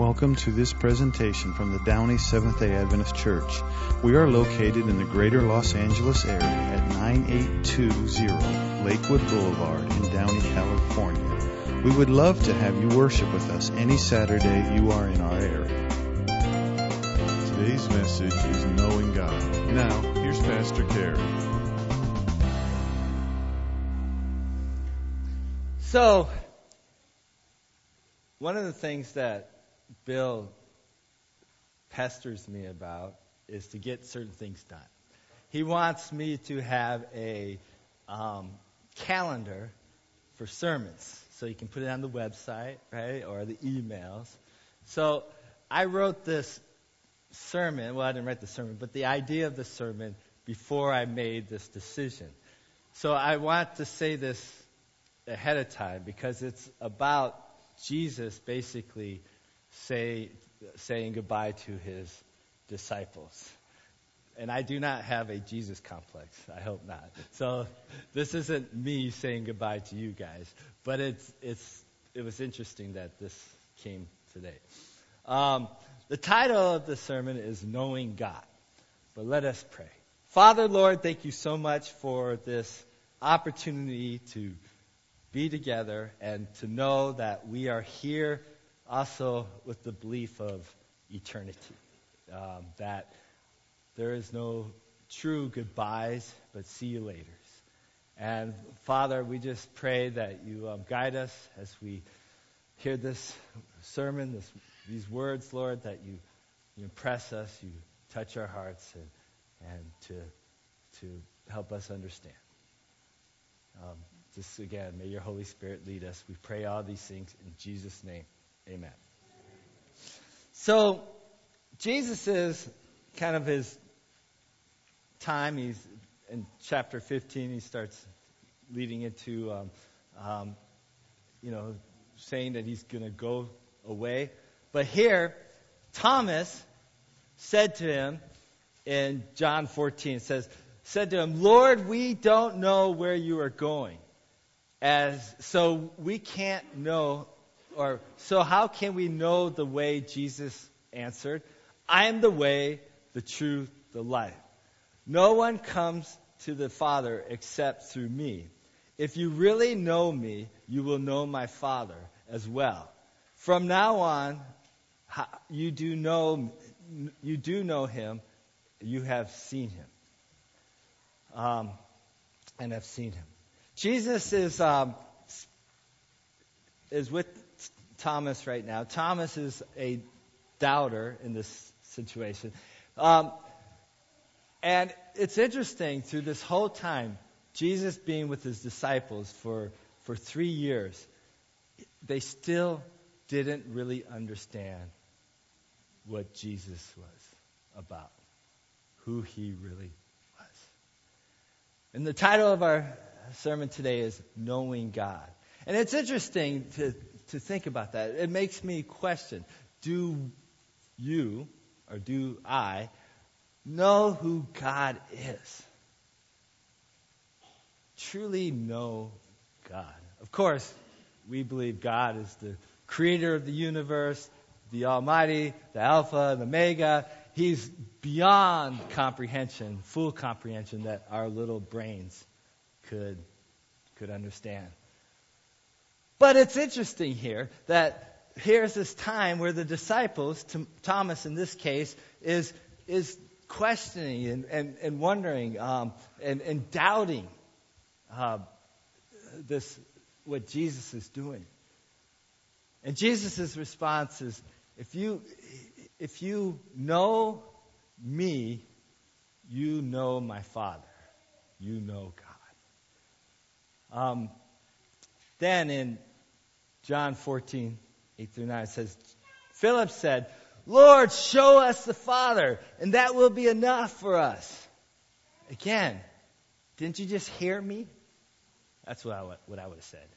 Welcome to this presentation from the Downey Seventh day Adventist Church. We are located in the greater Los Angeles area at 9820 Lakewood Boulevard in Downey, California. We would love to have you worship with us any Saturday you are in our area. Today's message is Knowing God. Now, here's Pastor Kerry. So, one of the things that Bill pesters me about is to get certain things done. He wants me to have a um, calendar for sermons, so you can put it on the website, right, or the emails. So I wrote this sermon. Well, I didn't write the sermon, but the idea of the sermon before I made this decision. So I want to say this ahead of time because it's about Jesus basically say, saying goodbye to his disciples. And I do not have a Jesus complex. I hope not. So this isn't me saying goodbye to you guys, but it's it's it was interesting that this came today. Um, the title of the sermon is Knowing God. But let us pray. Father, Lord, thank you so much for this opportunity to be together and to know that we are here also with the belief of eternity. Um, that there is no true goodbyes, but see you later. And Father, we just pray that you um, guide us as we hear this sermon, this, these words, Lord, that you, you impress us, you touch our hearts, and, and to, to help us understand. Um, just again, may your Holy Spirit lead us. We pray all these things in Jesus' name. Amen. So, Jesus is kind of his time. He's in chapter 15. He starts leading into, um, um, you know, saying that he's going to go away. But here, Thomas said to him in John 14, says, said to him, Lord, we don't know where you are going. As, so we can't know or so how can we know the way Jesus answered? I am the way, the truth, the life. No one comes to the Father except through me. If you really know me, you will know my Father as well. From now on, you do know you do know him. You have seen him, um, and have seen him. Jesus is um, is with Thomas right now. Thomas is a doubter in this situation. Um, and it's interesting through this whole time, Jesus being with his disciples for, for three years, they still didn't really understand what Jesus was about, who he really was. And the title of our sermon today is Knowing God. And it's interesting to, to think about that. It makes me question do you, or do I, know who God is? Truly know God. Of course, we believe God is the creator of the universe, the Almighty, the Alpha, the Omega. He's beyond comprehension, full comprehension that our little brains could, could understand. But it's interesting here that here's this time where the disciples, Thomas in this case, is, is questioning and, and, and wondering um, and, and doubting uh, this, what Jesus is doing. And Jesus' response is, if you, if you know me, you know my Father. You know God. Um, then in John 14, 8 through 9 says, Philip said, Lord, show us the Father, and that will be enough for us. Again, didn't you just hear me? That's what I, what I would have said,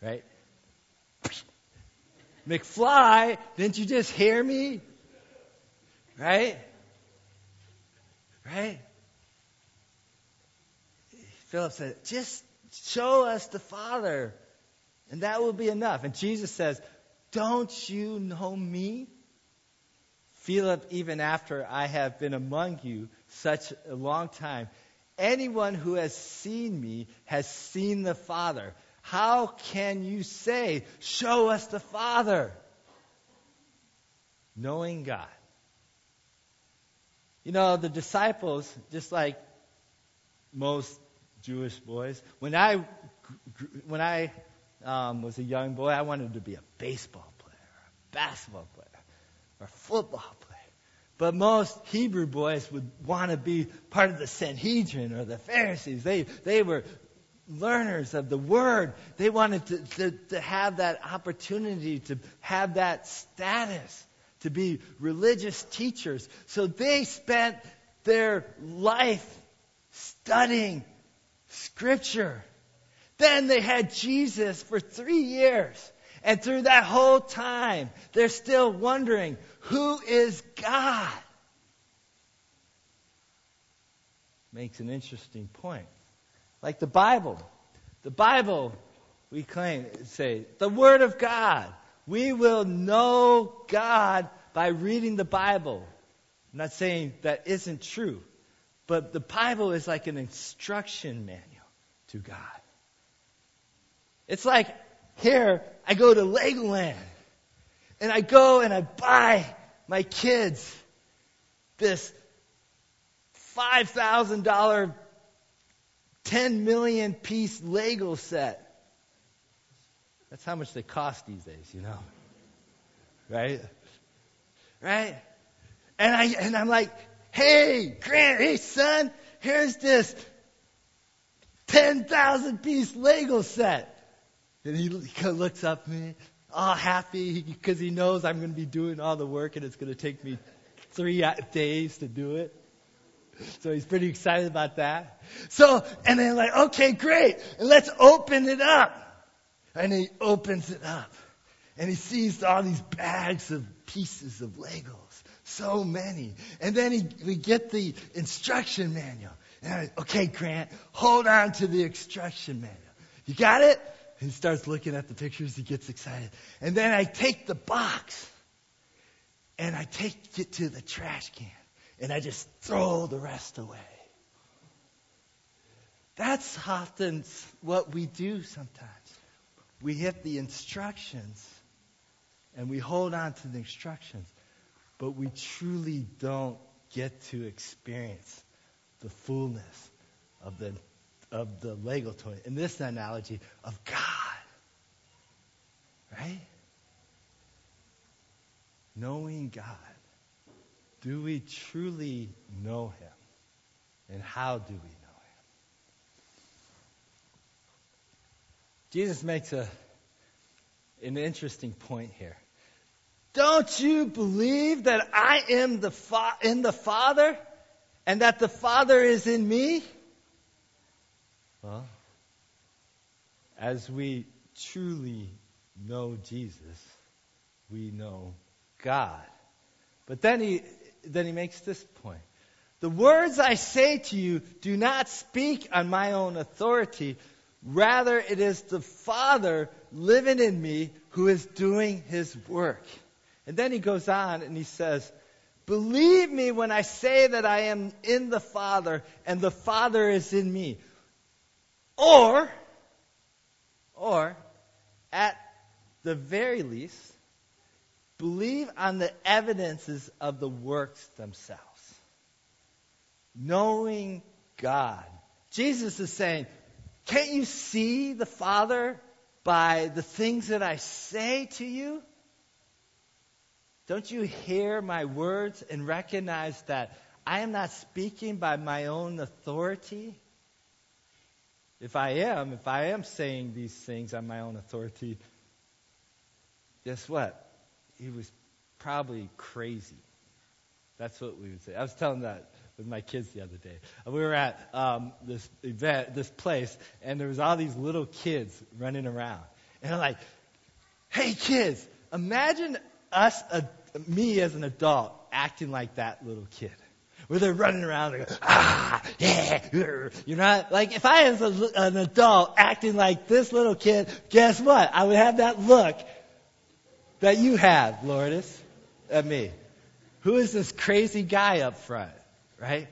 right? McFly, didn't you just hear me? Right? Right? Philip said, just show us the Father, and that will be enough. And Jesus says, Don't you know me? Philip, even after I have been among you such a long time, anyone who has seen me has seen the Father. How can you say, Show us the Father? Knowing God. You know, the disciples, just like most Jewish boys, when I, when I um, was a young boy, I wanted to be a baseball player, a basketball player, or a football player. But most Hebrew boys would want to be part of the Sanhedrin or the Pharisees. They, they were learners of the Word. They wanted to, to, to have that opportunity to have that status to be religious teachers. So they spent their life studying Scripture. Then they had Jesus for three years. And through that whole time, they're still wondering, who is God? Makes an interesting point. Like the Bible. The Bible, we claim, say, the Word of God. We will know God by reading the Bible. I'm not saying that isn't true, but the Bible is like an instruction manual to God. It's like here, I go to Legoland and I go and I buy my kids this $5,000 10 million piece Lego set. That's how much they cost these days, you know. Right? Right? And I and I'm like, hey, Grant, hey son, here's this 10,000 piece Lego set. And he looks up at me, all happy because he knows I'm going to be doing all the work and it's going to take me three days to do it. So he's pretty excited about that. So, and then like, okay, great. Let's open it up. And he opens it up. And he sees all these bags of pieces of Legos. So many. And then he, we get the instruction manual. And I, okay, Grant, hold on to the instruction manual. You got it? He starts looking at the pictures. He gets excited. And then I take the box and I take it to the trash can and I just throw the rest away. That's often what we do sometimes. We hit the instructions and we hold on to the instructions, but we truly don't get to experience the fullness of the of the Lego toy. In this analogy of God. Right? Knowing God. Do we truly know Him? And how do we know Him? Jesus makes a, an interesting point here. Don't you believe that I am the fa- in the Father and that the Father is in me? Well, as we truly know Jesus, we know God. But then he then he makes this point. The words I say to you do not speak on my own authority. Rather, it is the Father living in me who is doing his work. And then he goes on and he says, Believe me when I say that I am in the Father and the Father is in me. Or, or, at the very least, Believe on the evidences of the works themselves. Knowing God. Jesus is saying, can't you see the Father by the things that I say to you? Don't you hear my words and recognize that I am not speaking by my own authority? If I am, if I am saying these things on my own authority, guess what? He was probably crazy. That's what we would say. I was telling that with my kids the other day. We were at um, this event, this place, and there was all these little kids running around. And I'm like, hey kids, imagine us, uh, me as an adult, acting like that little kid. Where they're running around, and go, ah, yeah, you're not, like, if I was a, an adult acting like this little kid, guess what? I would have that look that you have, Lourdes, at me. Who is this crazy guy up front, right?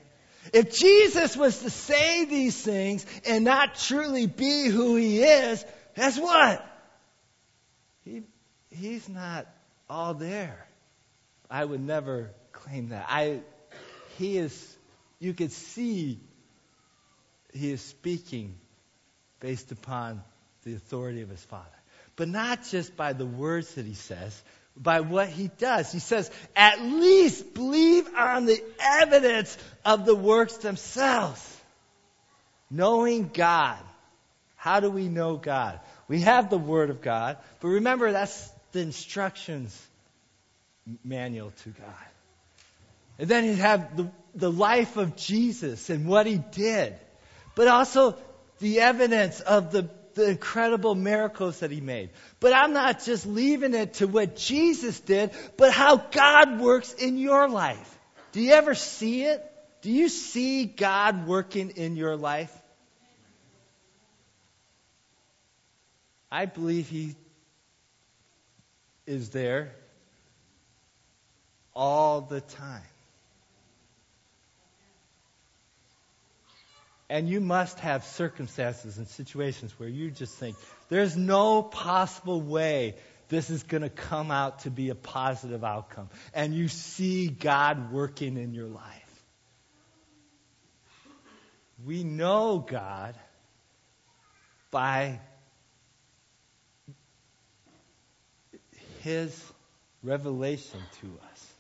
If Jesus was to say these things and not truly be who he is, guess what? He, he's not all there. I would never claim that. I, he is, you could see he is speaking based upon the authority of his Father. But not just by the words that he says, by what he does. He says, at least believe on the evidence of the works themselves. Knowing God. How do we know God? We have the Word of God, but remember that's the instructions manual to God. And then you have the, the life of Jesus and what he did, but also the evidence of the the incredible miracles that he made. But I'm not just leaving it to what Jesus did, but how God works in your life. Do you ever see it? Do you see God working in your life? I believe he is there all the time. And you must have circumstances and situations where you just think, there's no possible way this is going to come out to be a positive outcome. And you see God working in your life. We know God by His revelation to us,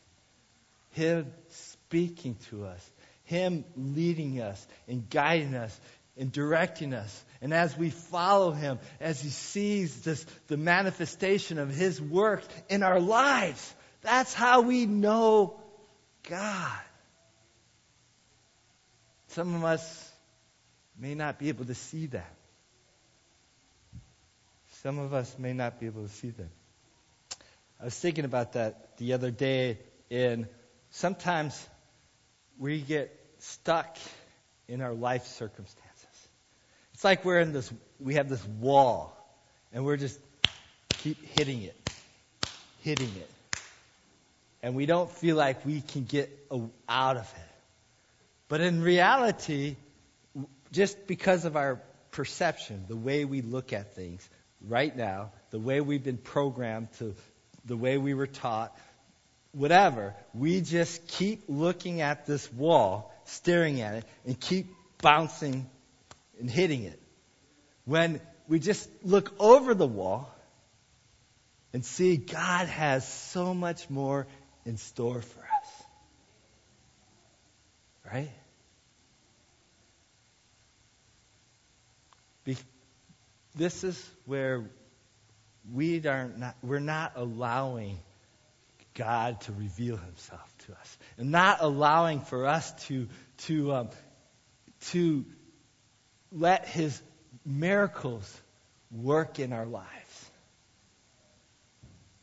Him speaking to us, him leading us and guiding us and directing us. And as we follow Him, as He sees this, the manifestation of His work in our lives, that's how we know God. Some of us may not be able to see that. Some of us may not be able to see that. I was thinking about that the other day and sometimes we get stuck in our life circumstances. It's like we're in this, we have this wall, and we're just keep hitting it, hitting it. And we don't feel like we can get out of it. But in reality, just because of our perception, the way we look at things right now, the way we've been programmed to, the way we were taught, whatever, we just keep looking at this wall staring at it and keep bouncing and hitting it. When we just look over the wall and see God has so much more in store for us. Right? Be- this is where we are not, we're not allowing God to reveal himself to us and not allowing for us to, to, um, to let his miracles work in our lives.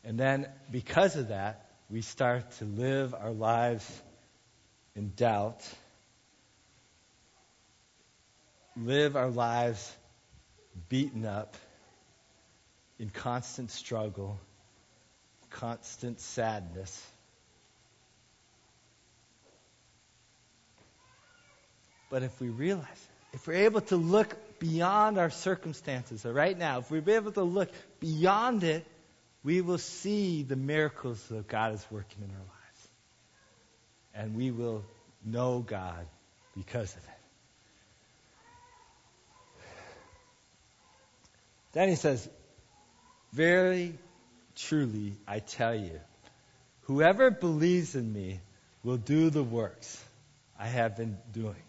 And then because of that, we start to live our lives in doubt, live our lives beaten up, in constant struggle, constant sadness. But if we realize, if we're able to look beyond our circumstances right now, if we're able to look beyond it, we will see the miracles that God is working in our lives. And we will know God because of it. Then he says, Very Truly, I tell you, whoever believes in me will do the works I have been doing,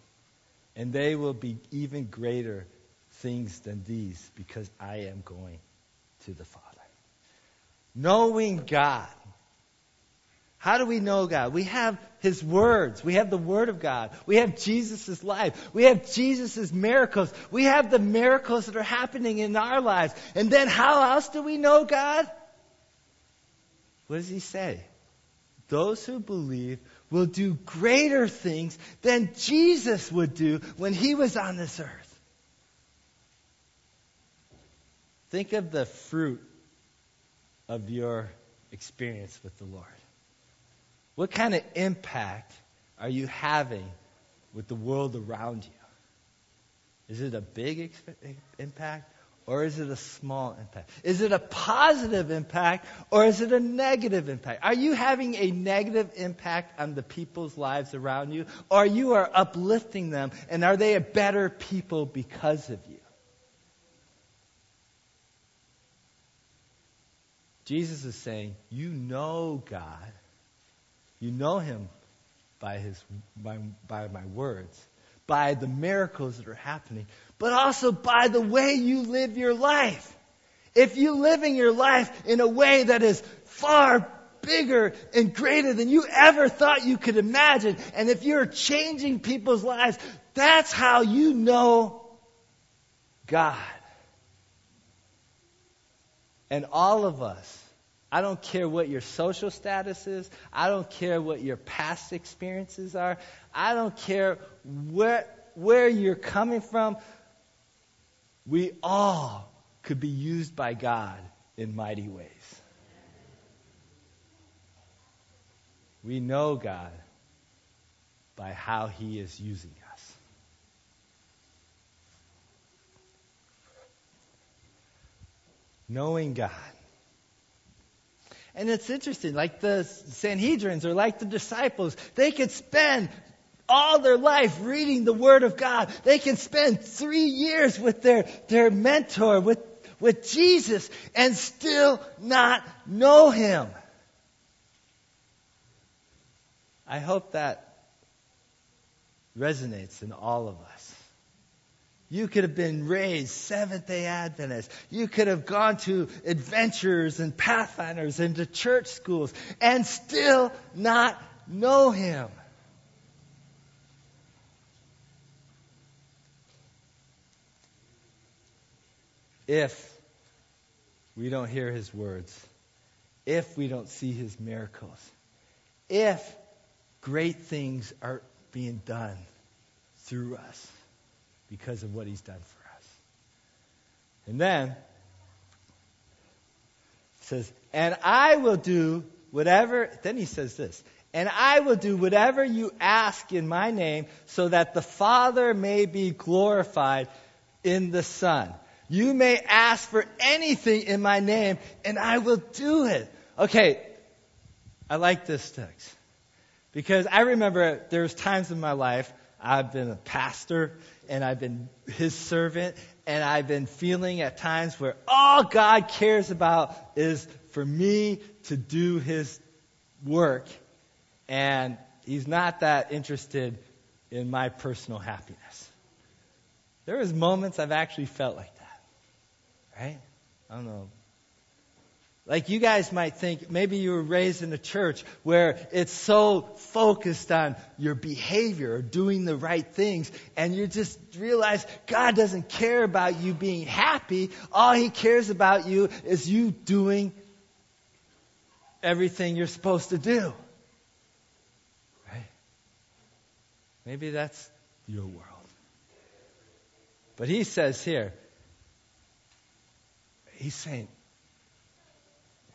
and they will be even greater things than these because I am going to the Father. Knowing God. How do we know God? We have His words. We have the Word of God. We have Jesus' life. We have Jesus' miracles. We have the miracles that are happening in our lives. And then how else do we know God? What does he say? Those who believe will do greater things than Jesus would do when he was on this earth. Think of the fruit of your experience with the Lord. What kind of impact are you having with the world around you? Is it a big exp- impact or is it a small impact? Is it a positive impact or is it a negative impact? Are you having a negative impact on the people's lives around you or are you are uplifting them and are they a better people because of you? Jesus is saying, you know God. You know him by his by, by my words, by the miracles that are happening, but also by the way you live your life. If you living your life in a way that is far bigger and greater than you ever thought you could imagine, and if you're changing people's lives, that's how you know God. And all of us, I don't care what your social status is. I don't care what your past experiences are. I don't care where, where you're coming from. We all could be used by God in mighty ways. We know God by how He is using us. Knowing God. And it's interesting, like the Sanhedrins or like the disciples, they could spend all their life reading the Word of God. They can spend three years with their, their mentor, with, with Jesus, and still not know Him. I hope that resonates in all of us. You could have been raised Seventh day Adventist. You could have gone to adventurers and pathfinders and to church schools and still not know Him. If we don't hear His words, if we don't see His miracles, if great things are being done through us because of what he's done for us. And then says, and I will do whatever, then he says this, and I will do whatever you ask in my name so that the Father may be glorified in the Son. You may ask for anything in my name and I will do it. Okay, I like this text. Because I remember there was times in my life I've been a pastor and I've been his servant and I've been feeling at times where all God cares about is for me to do his work and he's not that interested in my personal happiness. There was moments I've actually felt like that. Right? I don't know like you guys might think maybe you were raised in a church where it's so focused on your behavior or doing the right things and you just realize God doesn't care about you being happy. All he cares about you is you doing everything you're supposed to do. Right? Maybe that's your world. But he says here, he's saying,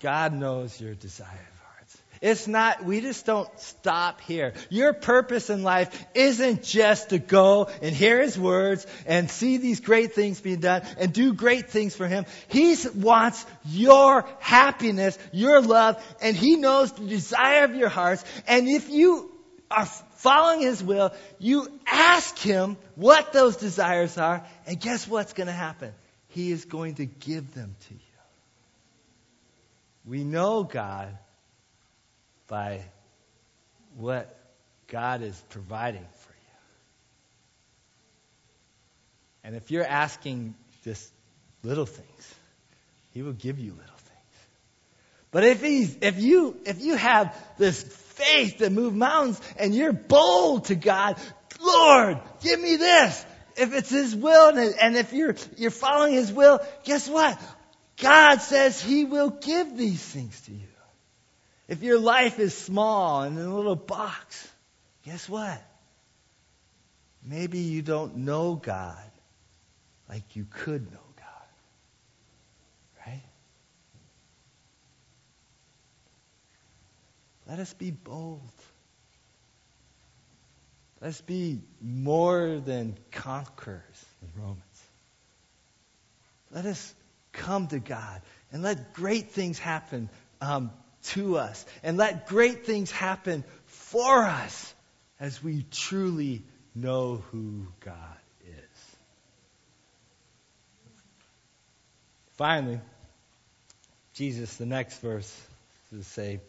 God knows your desire of hearts. It's not, we just don't stop here. Your purpose in life isn't just to go and hear His words and see these great things being done and do great things for Him. He wants your happiness, your love, and He knows the desire of your hearts. And if you are following His will, you ask Him what those desires are, and guess what's going to happen? He is going to give them to you. We know God by what God is providing for you. And if you're asking just little things, He will give you little things. But if he's, if you, if you have this faith that moves mountains and you're bold to God, Lord, give me this. If it's His will and if you're, you're following His will, guess what? God says He will give these things to you. If your life is small and in a little box, guess what? Maybe you don't know God like you could know God. Right? Let us be bold. Let's be more than conquerors in Romans. Let us come to God and let great things happen um, to us and let great things happen for us as we truly know who God is. Finally, Jesus, the next verse, to say,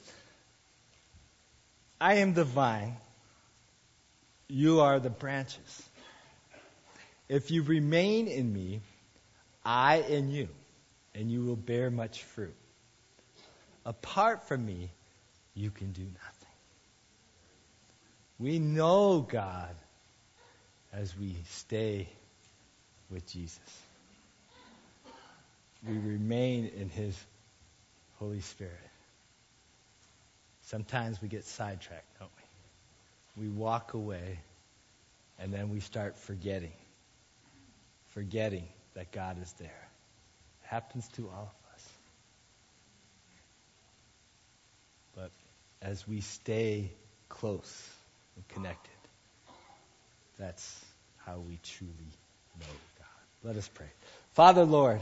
I am the vine, you are the branches. If you remain in me, I in you, and you will bear much fruit. Apart from me, you can do nothing. We know God as we stay with Jesus. We remain in His Holy Spirit. Sometimes we get sidetracked, don't we? We walk away and then we start forgetting. Forgetting that God is there. Happens to all of us. But as we stay close and connected, that's how we truly know God. Let us pray. Father, Lord,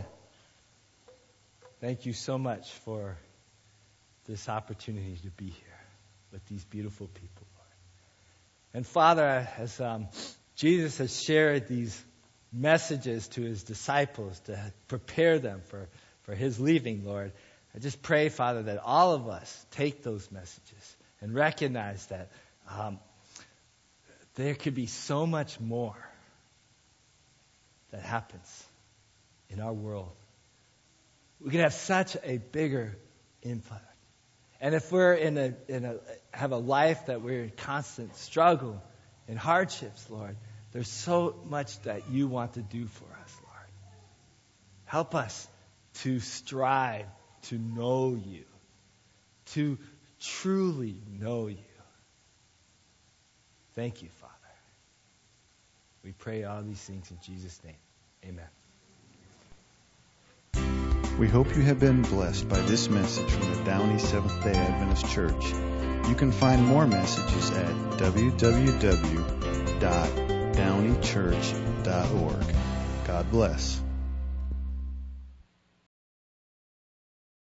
thank you so much for this opportunity to be here with these beautiful people, Lord. And Father, as um, Jesus has shared these messages to his disciples to prepare them for, for his leaving, Lord, I just pray, Father, that all of us take those messages and recognize that um, there could be so much more that happens in our world. We could have such a bigger impact. And if we're in a, in a, have a life that we're in constant struggle and hardships, Lord, there's so much that you want to do for us, Lord. Help us to strive to know you, to truly know you. Thank you, Father. We pray all these things in Jesus' name. Amen. We hope you have been blessed by this message from the Downey Seventh day Adventist Church. You can find more messages at www.downeychurch.org. God bless.